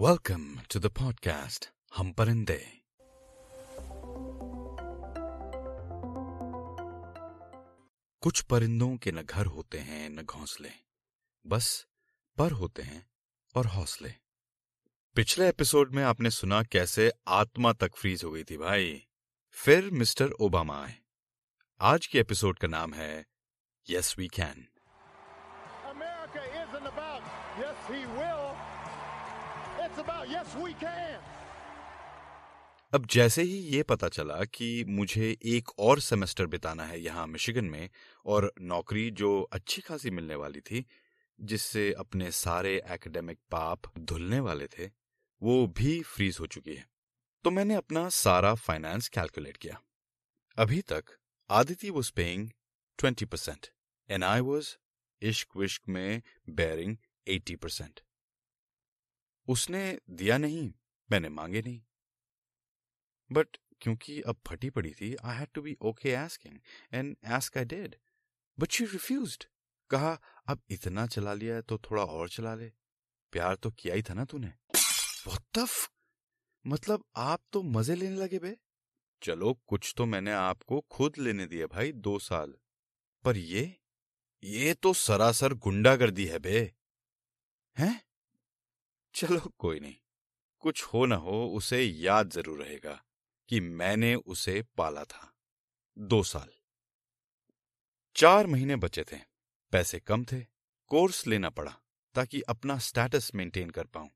Welcome to the podcast हम परिंदे कुछ परिंदों के न घर होते हैं, न घोंसले। बस पर होते हैं और हौसले। पिछले एपिसोड में आपने सुना कैसे आत्मा तक फ्रीज हो गई थी भाई। फिर मिस्टर ओबामा आए। आज के एपिसोड का नाम है यस वी कैन. अब जैसे ही ये पता चला कि मुझे एक और सेमेस्टर बिताना है यहाँ मिशिगन में, और नौकरी जो अच्छी खासी मिलने वाली थी, जिससे अपने सारे एकेडमिक पाप धुलने वाले थे, वो भी फ्रीज हो चुकी है। तो मैंने अपना सारा फाइनेंस कैलकुलेट किया। अभी तक Aditi was paying twenty percent and I was इश्क विश्क में बेरिंग एटी परसेंट उसने दिया नहीं, मैंने मांगे नहीं। बट क्योंकि अब फटी पड़ी थी I had to be okay asking and ask I did but she refused कहा, अब इतना चला लिया है तो थोड़ा और चला ले। प्यार तो किया ही था ना तूने। The मतलब आप तो मज़े लेने लगे बे। चलो, कुछ तो मैंने आपको खुद लेने दिए भाई, दो साल। पर ये ये तो सरासर गुंडागर्दी है बे। हैं? चलो। कोई नहीं। कुछ हो ना हो, उसे याद ज़रूर रहेगा कि मैंने उसे पाला था। दो साल। चार महीने बचे थे। पैसे कम थे। कोर्स लेना पड़ा ताकि अपना स्टेटस मेंटेन कर पाऊँ।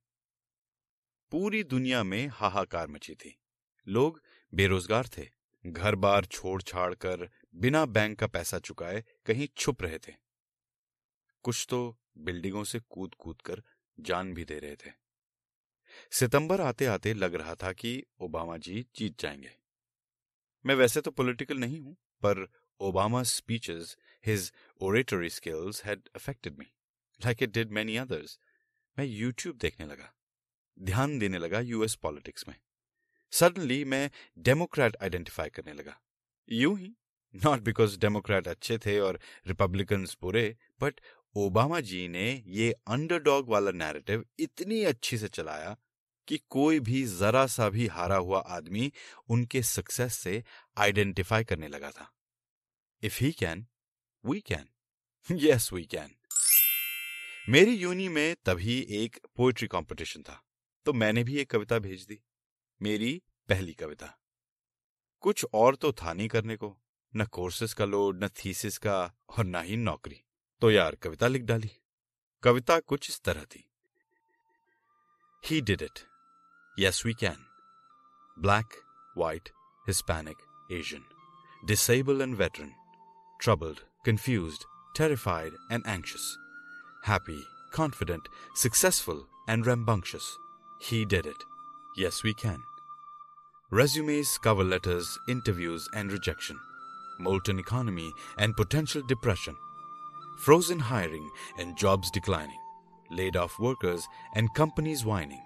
पूरी दुनिया में हाहाकार मची थी। लोग बेरोजगार थे। घर बार छोड़ छाड़ कर, बिना बैंक का पैसा चुकाए कहीं छुप रहे थे। कुछ तो बिल्डिंगों से कूद कूद कर जान भी दे रहे थे। सितंबर आते आते लग रहा था कि ओबामा जी जीत जाएँगे। मैं वैसे तो पॉलिटिकल नहीं हूँ, पर Obama speeches his oratory skills had affected me like it did many others मैं यूट्यूब देखने लगा, ध्यान देने लगा यूएस पॉलिटिक्स में। सडनली मैं डेमोक्रेट आइडेंटिफाई करने लगा। यूँ ही नॉट बिकॉज़ डेमोक्रेट अच्छे थे और रिपब्लिकन्स बुरे बट ओबामा जी ने ये अंडरडॉग वाला नैरेटिव इतनी अच्छी से चलाया कि कोई भी जरा सा भी हारा हुआ आदमी उनके सक्सेस से आइडेंटिफाई करने लगा था। If he can we can yes we can मेरी यूनी में तभी एक पोएट्री कंपटीशन था तो मैंने भी एक कविता भेज दी, मेरी पहली कविता। कुछ और तो था नहीं करने को, न कोर्सेस का लोड न थीसिस का, और न ही नौकरी। तो यार कविता लिख डाली कविता कुछ इस तरह थी he did it yes we can black white Hispanic Asian disabled and veteran, troubled, confused, terrified, and anxious, happy, confident, successful, and rambunctious. He did it. Yes, we can. Resumes, cover letters, interviews, and rejection. Molten economy and potential depression. Frozen hiring and jobs declining. Laid off workers and companies whining.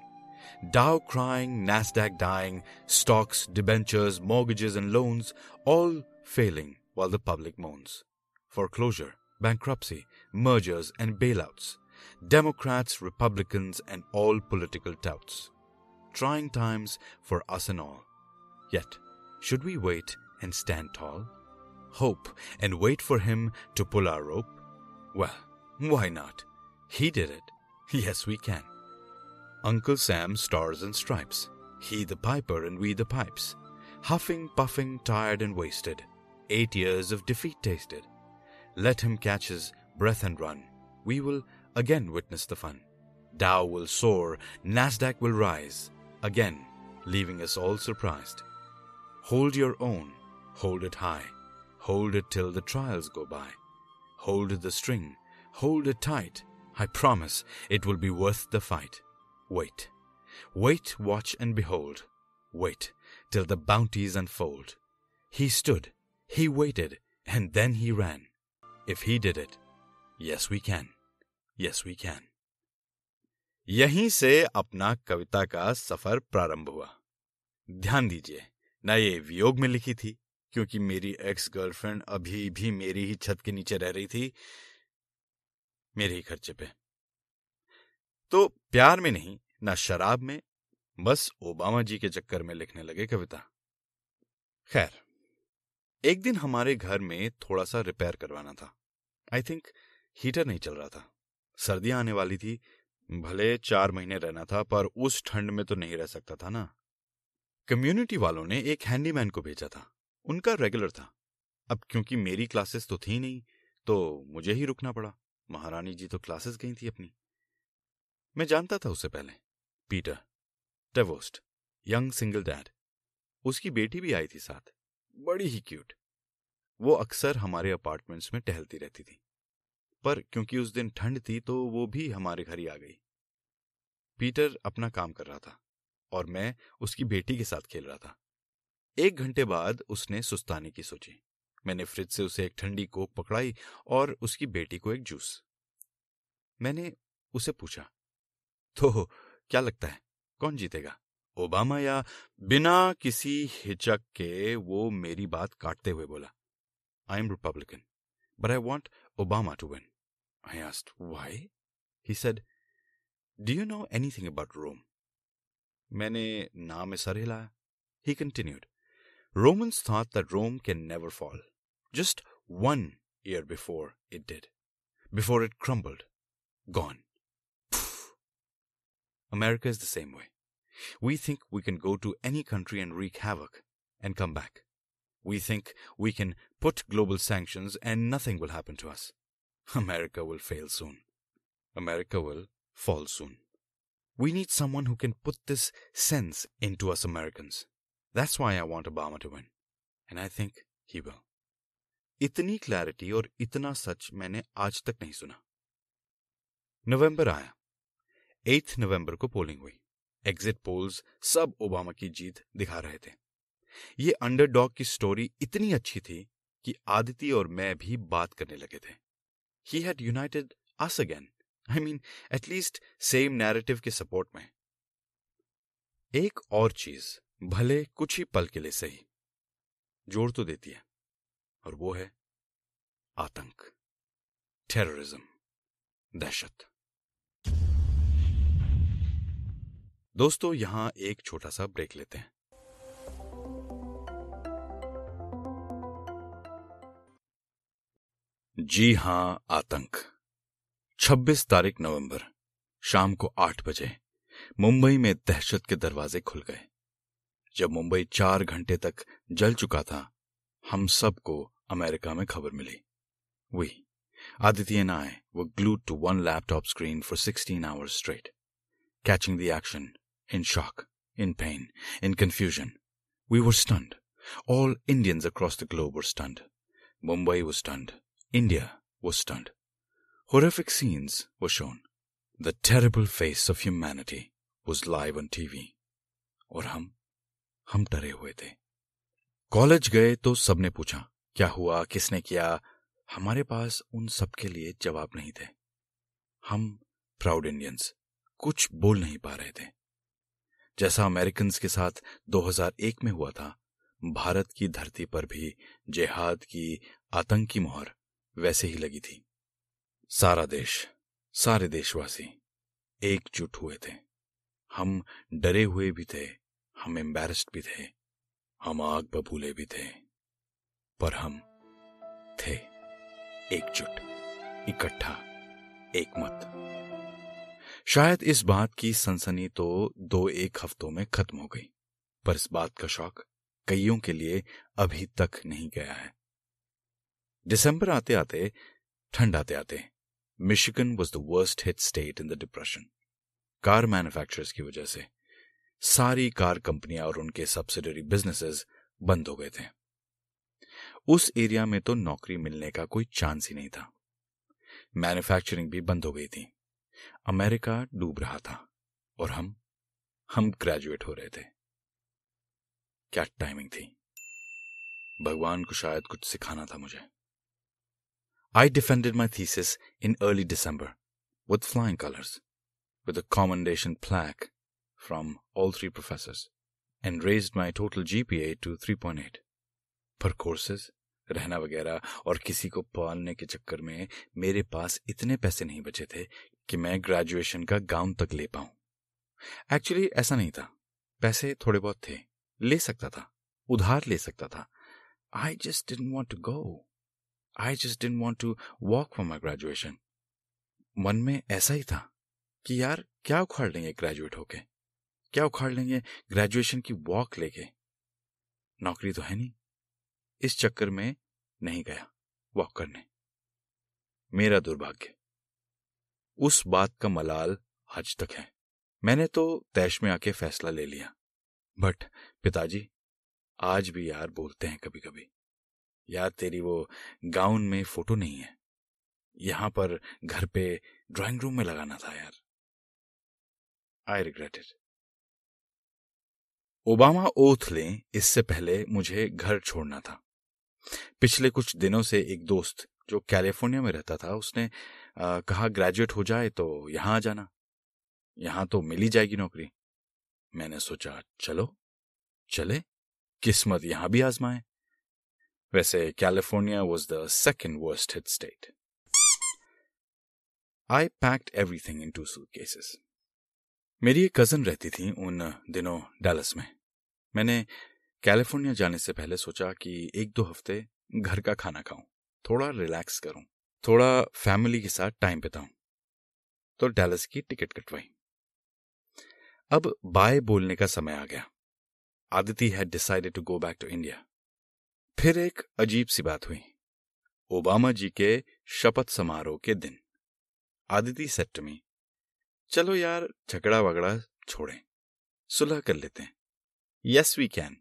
Dow crying, NASDAQ dying, stocks, debentures, mortgages, and loans all failing while the public moans. Foreclosure, bankruptcy, mergers, and bailouts. Democrats, Republicans, and all political touts. Trying times for us and all. Yet, should we wait and stand tall? Hope and wait for him to pull our rope? Well, why not? He did it. Yes, we can. Uncle Sam stars and stripes. He the piper and we the pipes. Huffing, puffing, tired and wasted. Eight years of defeat tasted. Let him catch his breath and run. We will again witness the fun. Dow will soar, Nasdaq will rise. Again, leaving us all surprised. Hold your own, hold it high. Hold it till the trials go by. Hold the string, hold it tight. I promise it will be worth the fight. Wait. Wait, watch, and behold. Wait till the bounties unfold. He stood, he waited, and then he ran. If he did it, yes, we can. Yes, we can. यहीं से अपना कविता का सफर प्रारंभ हुआ ध्यान दीजिए न ये वियोग में लिखी थी क्योंकि मेरी एक्स गर्लफ्रेंड अभी भी मेरी ही छत के नीचे रह रही थी, मेरे ही खर्चे पे। तो प्यार में नहीं, ना शराब में, बस ओबामा जी के चक्कर में लिखने लगे कविता। खैर, एक दिन हमारे घर में थोड़ा सा रिपेयर करवाना था। आई थिंक हीटर नहीं चल रहा था। सर्दियाँ आने वाली थी, भले चार महीने रहना था, पर उस ठंड में तो नहीं रह सकता था ना। कम्युनिटी वालों ने एक हैंडीमैन को भेजा था। उनका रेगुलर था। अब क्योंकि मेरी क्लासेस तो थी नहीं तो मुझे ही रुकना पड़ा। महारानी जी तो क्लासेस गई थी अपनी। मैं जानता था उससे पहले। Peter divorced young single dad उसकी बेटी भी आई थी साथ। बड़ी ही क्यूट वो अक्सर हमारे अपार्टमेंट्स में टहलती रहती थी। पर क्योंकि उस दिन ठंड थी तो वो भी हमारे घर ही आ गई। पीटर अपना काम कर रहा था, और मैं उसकी बेटी के साथ खेल रहा था। एक घंटे बाद उसने सुस्ताने की सोची मैंने फ्रिज से उसे एक ठंडी कोक पकड़ाई और उसकी बेटी को एक जूस। मैंने उसे पूछा तो क्या लगता है, कौन जीतेगा, ओबामा या बिना किसी हिचक के वो मेरी बात काटते हुए बोला I am Republican but I want Obama to win I asked why he said do you know anything about Rome मैंने, नाम में सर हिलाया ही continued Romans thought that Rome can never fall. Just one year before it did. Before it crumbled. Gone. America is the same way. We think we can go to any country and wreak havoc and come back. We think we can put global sanctions and nothing will happen to us. America will fail soon. America will fall soon. We need someone who can put this sense into us Americans. That's why I want Obama to win. And I think he will. इतनी clarity और इतना सच मैंने आज तक नहीं सुना। नवंबर आया। एथ नवंबर को पोलिंग हुई। एग्जिट पोल्स सब ओबामा की जीत दिखा रहे थे। ये अंडरडॉग की स्टोरी इतनी अच्छी थी कि आदिति और मैं भी बात करने लगे थे। He had united us again I mean at least same narrative के सपोर्ट में। एक और चीज़ भले कुछ ही पल के लिए सही। जोड़ तो देती है। और वो है आतंक। टेररिज्म दहशत। दोस्तों, यहाँ एक छोटा सा ब्रेक लेते हैं। जी हाँ, आतंक। 26 तारीख नवंबर, शाम को आठ बजे, मुंबई में दहशत के दरवाजे खुल गए। जब मुंबई चार घंटे तक जल चुका था हम सबको अमेरिका में खबर मिली we Aditi and I were glued to one laptop screen for 16 hours straight, catching the action, in shock, in pain, in confusion. We were stunned. All Indians across the globe were stunned. Mumbai was stunned. India was stunned. Horrific scenes were shown. The terrible face of humanity was live on TV. और हम हम डरे हुए थे। College गए तो सबने पूछा, क्या हुआ? किसने किया? हमारे पास उन सबके लिए जवाब नहीं थे। हम प्राउड इंडियंस कुछ बोल नहीं पा रहे थे। जैसा अमेरिकन के साथ 2001 में हुआ था, भारत की धरती पर भी जेहाद की आतंकी मोहर वैसे ही लगी थी। सारा देश, सारे देशवासी एकजुट हुए थे। हम डरे हुए भी थे हम एम्बेरस्ड भी थे, हम आग बबूले भी थे, पर हम थे एकजुट, इकट्ठा एक मत शायद इस बात की सनसनी तो दो एक हफ्तों में खत्म हो गई, पर इस बात का शौक कईयों के लिए अभी तक नहीं गया है। दिसंबर आते आते ठंड आते आते Michigan was the worst hit state in the depression car manufacturers की वजह से। सारी कार कंपनियाँ और उनके सब्सिडरी बिजनेसेस बंद हो गए थे। उस एरिया में तो नौकरी मिलने का कोई चांस ही नहीं था। मैन्युफैक्चरिंग भी बंद हो गई थी। अमेरिका डूब रहा था और हम हम ग्रेजुएट हो रहे थे। क्या टाइमिंग थी? भगवान को शायद कुछ सिखाना था मुझे। I defended my thesis in early December with flying colours a commendation plaque from all three professors and raised my total GPA to 3.8. पर कोर्सेज रहना वगैरह और किसी को पालने के चक्कर में मेरे पास इतने पैसे नहीं बचे थे कि मैं ग्रेजुएशन का गाउन तक ले पाऊँ। एक्चुअली ऐसा नहीं था। पैसे थोड़े बहुत थे। ले सकता था। उधार ले सकता था। I just didn't want to go I just didn't want to walk for my graduation मन में ऐसा ही था कि यार, क्या उखाड़ लेंगे ग्रेजुएट होके? क्या उखाड़ लेंगे? ग्रेजुएशन की वॉक लेके। नौकरी तो है नहीं। इस चक्कर में नहीं गया वॉक करने। मेरा दुर्भाग्य। उस बात का मलाल आज तक है। मैंने तो तैश में आके फैसला ले लिया। बट पिताजी, आज भी यार बोलते हैं कभी कभी यार तेरी वो गाउन में फ़ोटो नहीं है। यहाँ पर घर पे ड्राइंग रूम में लगाना था यार। I regret it Obama oath लें इससे पहले मुझे घर छोड़ना था। पिछले कुछ दिनों से एक दोस्त जो कैलिफ़ोर्निया में रहता था उसने आ, कहा ग्रेजुएट हो जाए तो यहाँ आ जाना। यहाँ तो मिल जाएगी नौकरी। मैंने सोचा चलो चले किस्मत यहाँ भी आजमाए। वैसे California was the second worst hit state I packed everything in two suitcases मेरी एक कज़न रहती थी उन दिनों डैलस में। मैंने कैलिफ़ोर्निया जाने से पहले सोचा कि एक दो हफ़्ते घर का खाना खाऊं, थोड़ा रिलैक्स करूँ, थोड़ा फैमिली के साथ टाइम बिताऊं। तो डैलस की टिकट कटवाई। अब बाय बोलने का समय आ गया। Aditi had decided to go back to India फिर एक अजीब सी बात हुई। ओबामा जी के शपथ समारोह के दिन। आदिति सेट मी चलो यार झगड़ा वगड़ा छोड़ें। सुलह कर लेते हैं। Yes we can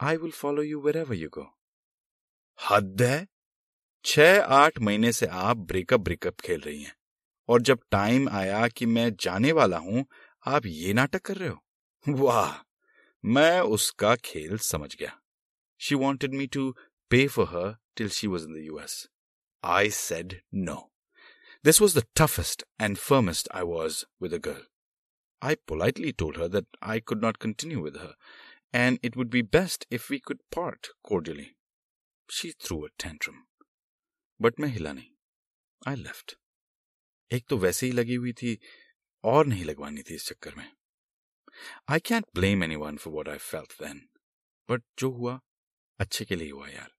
I will follow you wherever you go हद है। छह आठ महीने से आप ब्रेकअप ब्रेकअप खेल रही हैं। और जब टाइम आया कि मैं जाने वाला हूँ, आप ये नाटक कर रहे हो? वाह! मैं उसका खेल समझ गया। She wanted me to pay for her till she was in the US I said no This was the toughest and firmest I was with a girl. I politely told her that I could not continue with her, and it would be best if we could part cordially. She threw a tantrum. But मैं हिला नहीं. I left. एक तो वैसे ही लगी हुई थी और नहीं लगवानी थी इस चक्कर में I can't blame anyone for what I felt then but जो हुआ अच्छे के लिए हुआ यार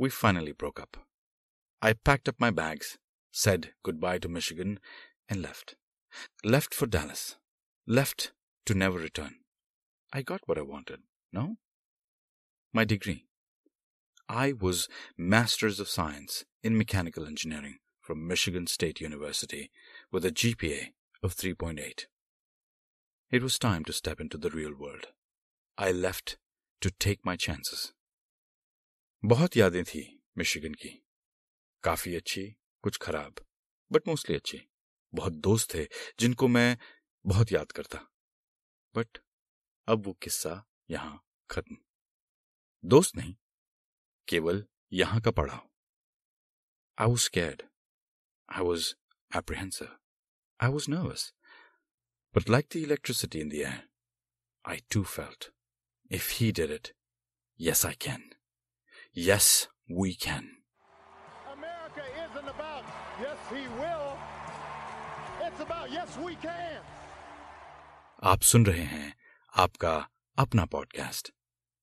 we finally broke up I packed up my bags said goodbye to Michigan and left. Left for Dallas. Left to never return. I got what I wanted, no? My degree. I was Masters of Science in Mechanical Engineering from Michigan State University with a GPA of 3.8. It was time to step into the real world. I left to take my chances. बहुत यादें थी Michigan की काफी अच्छी कुछ खराब but mostly अच्छे। बहुत दोस्त थे, जिनको मैं बहुत याद करता। बट अब वो किस्सा यहाँ खत्म। दोस्त नहीं, केवल यहाँ का पढ़ाओ I was scared I was apprehensive I was nervous but like the electricity in there I too felt if he did it yes I can yes we can he will. It's about yes, we can. आप सुन रहे हैं आपका अपना podcast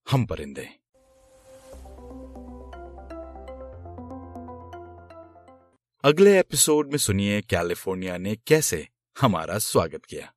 हम परिंदे अगले episode में सुनिए कैलिफ़ोर्निया ने कैसे हमारा स्वागत किया